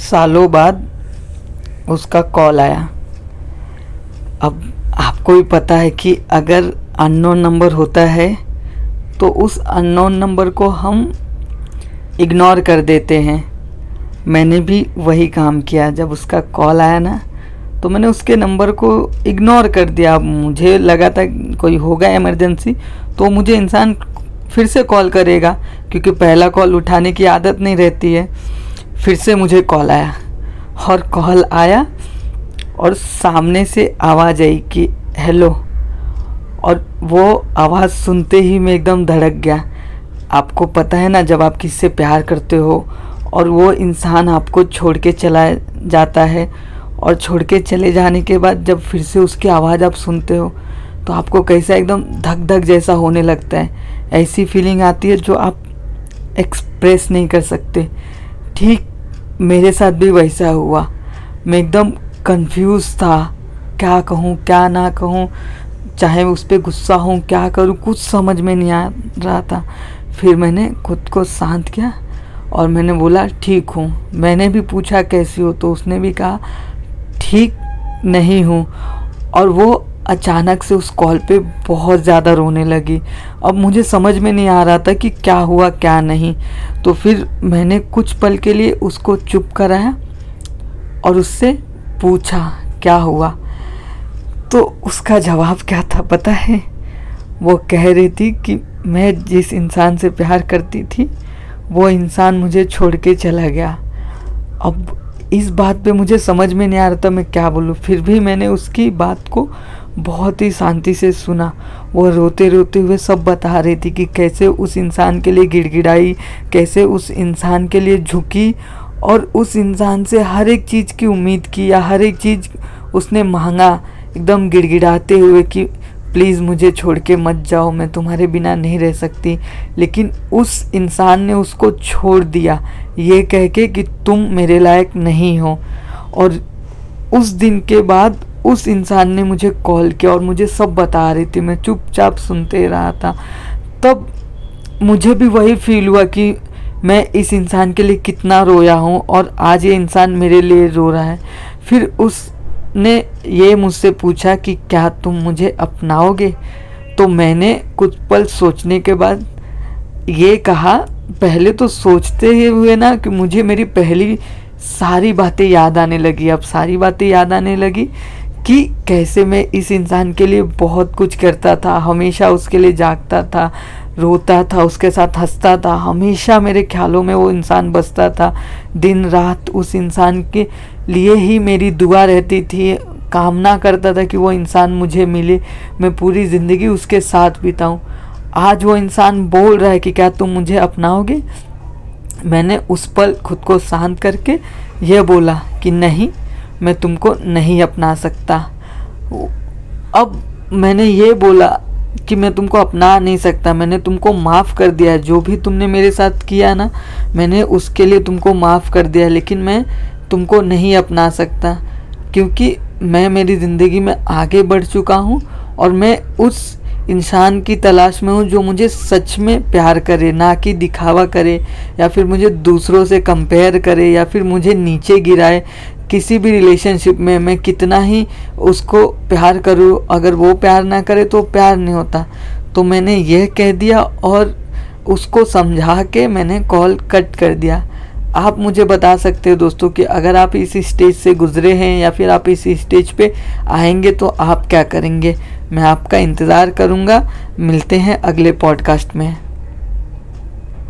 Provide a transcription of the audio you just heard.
सालों बाद उसका कॉल आया। अब आपको भी पता है कि अगर अननोन नंबर होता है तो उस अननोन नंबर को हम इग्नोर कर देते हैं। मैंने भी वही काम किया। जब उसका कॉल आया ना तो मैंने उसके नंबर को इग्नोर कर दिया। मुझे लगा था कोई होगा इमरजेंसी तो मुझे इंसान फिर से कॉल करेगा, क्योंकि पहला कॉल उठाने की आदत नहीं रहती है। फिर से मुझे कॉल आया और कॉल आया और सामने से आवाज़ आई कि, हेलो। और वो आवाज़ सुनते ही मैं एकदम धड़क गया। आपको पता है ना जब आप किससे प्यार करते हो और वो इंसान आपको छोड़ के चला जाता है और छोड़ के चले जाने के बाद जब फिर से उसकी आवाज़ आप सुनते हो तो आपको कैसा एकदम धक धक जैसा होने लगता है। ऐसी फीलिंग आती है जो आप एक्सप्रेस नहीं कर सकते। ठीक मेरे साथ भी वैसा हुआ। मैं एकदम कंफ्यूज था। क्या कहूँ, क्या ना कहूँ, चाहे उस पर गुस्सा हूँ, क्या करूँ, कुछ समझ में नहीं आ रहा था। फिर मैंने खुद को शांत किया और मैंने बोला, ठीक हूँ। मैंने भी पूछा, कैसी हो? तो उसने भी कहा, ठीक नहीं हूँ। और वो अचानक से उस कॉल पे बहुत ज़्यादा रोने लगी। अब मुझे समझ में नहीं आ रहा था कि क्या हुआ, क्या नहीं। तो फिर मैंने कुछ पल के लिए उसको चुप कराया और उससे पूछा, क्या हुआ? तो उसका जवाब क्या था पता है? वो कह रही थी कि मैं जिस इंसान से प्यार करती थी, वो इंसान मुझे छोड़ के चला गया। अब इस बात पे मुझे समझ में नहीं आ रहा था मैं क्या बोलूँ। फिर भी मैंने उसकी बात को बहुत ही शांति से सुना। वो रोते रोते हुए सब बता रही थी कि कैसे उस इंसान के लिए गिड़गिड़ाई, कैसे उस इंसान के लिए झुकी और उस इंसान से हर एक चीज़ की उम्मीद की या हर एक चीज़ उसने मांगा। एकदम गिड़गिड़ाते हुए कि प्लीज़ मुझे छोड़ के मत जाओ, मैं तुम्हारे बिना नहीं रह सकती। लेकिन उस इंसान ने उसको छोड़ दिया, ये कह के कि तुम मेरे लायक नहीं हो। और उस दिन के बाद उस इंसान ने मुझे कॉल किया और मुझे सब बता रही थी। मैं चुपचाप सुनते रहा था। तब मुझे भी वही फील हुआ कि मैं इस इंसान के लिए कितना रोया हूँ और आज ये इंसान मेरे लिए रो रहा है। फिर उसने ये मुझसे पूछा कि क्या तुम मुझे अपनाओगे? तो मैंने कुछ पल सोचने के बाद ये कहा, पहले तो सोचते ही हुए ना कि मुझे मेरी पहली सारी बातें याद आने लगी। अब सारी बातें याद आने लगी कि कैसे मैं इस इंसान के लिए बहुत कुछ करता था, हमेशा उसके लिए जागता था रोता था, उसके साथ हंसता था। हमेशा मेरे ख्यालों में वो इंसान बसता था। दिन, रात उस इंसान के लिए ही मेरी दुआ रहती थी। कामना करता था कि वो इंसान मुझे मिले। मैं पूरी ज़िंदगी उसके साथ बिताऊं। आज वो इंसान बोल रहा है कि क्या तुम मुझे अपनाओगे? मैंने उस पल खुद को शांत करके यह बोला कि नहीं, मैं तुमको नहीं अपना सकता। अब मैंने ये बोला कि मैं तुमको अपना नहीं सकता, मैंने तुमको माफ़ कर दिया है। जो भी तुमने मेरे साथ किया ना, मैंने उसके लिए तुमको माफ़ कर दिया लेकिन मैं तुमको नहीं अपना सकता, क्योंकि मैं मेरी ज़िंदगी में आगे बढ़ चुका हूँ और मैं उस इंसान की तलाश में हूँ जो मुझे सच में प्यार करे, ना कि दिखावा करे, या फिर मुझे दूसरों से कंपेयर करे, या फिर मुझे नीचे गिराए। किसी भी रिलेशनशिप में मैं कितना ही उसको प्यार करूँ, अगर वो प्यार ना करे तो प्यार नहीं होता। तो मैंने यह कह दिया और उसको समझा के मैंने कॉल कट कर दिया। आप मुझे बता सकते हो दोस्तों कि अगर आप इस स्टेज से गुजरे हैं या फिर आप इस स्टेज पे आएँगे तो आप क्या करेंगे? मैं आपका इंतज़ार करूँगा। मिलते हैं अगले पॉडकास्ट में।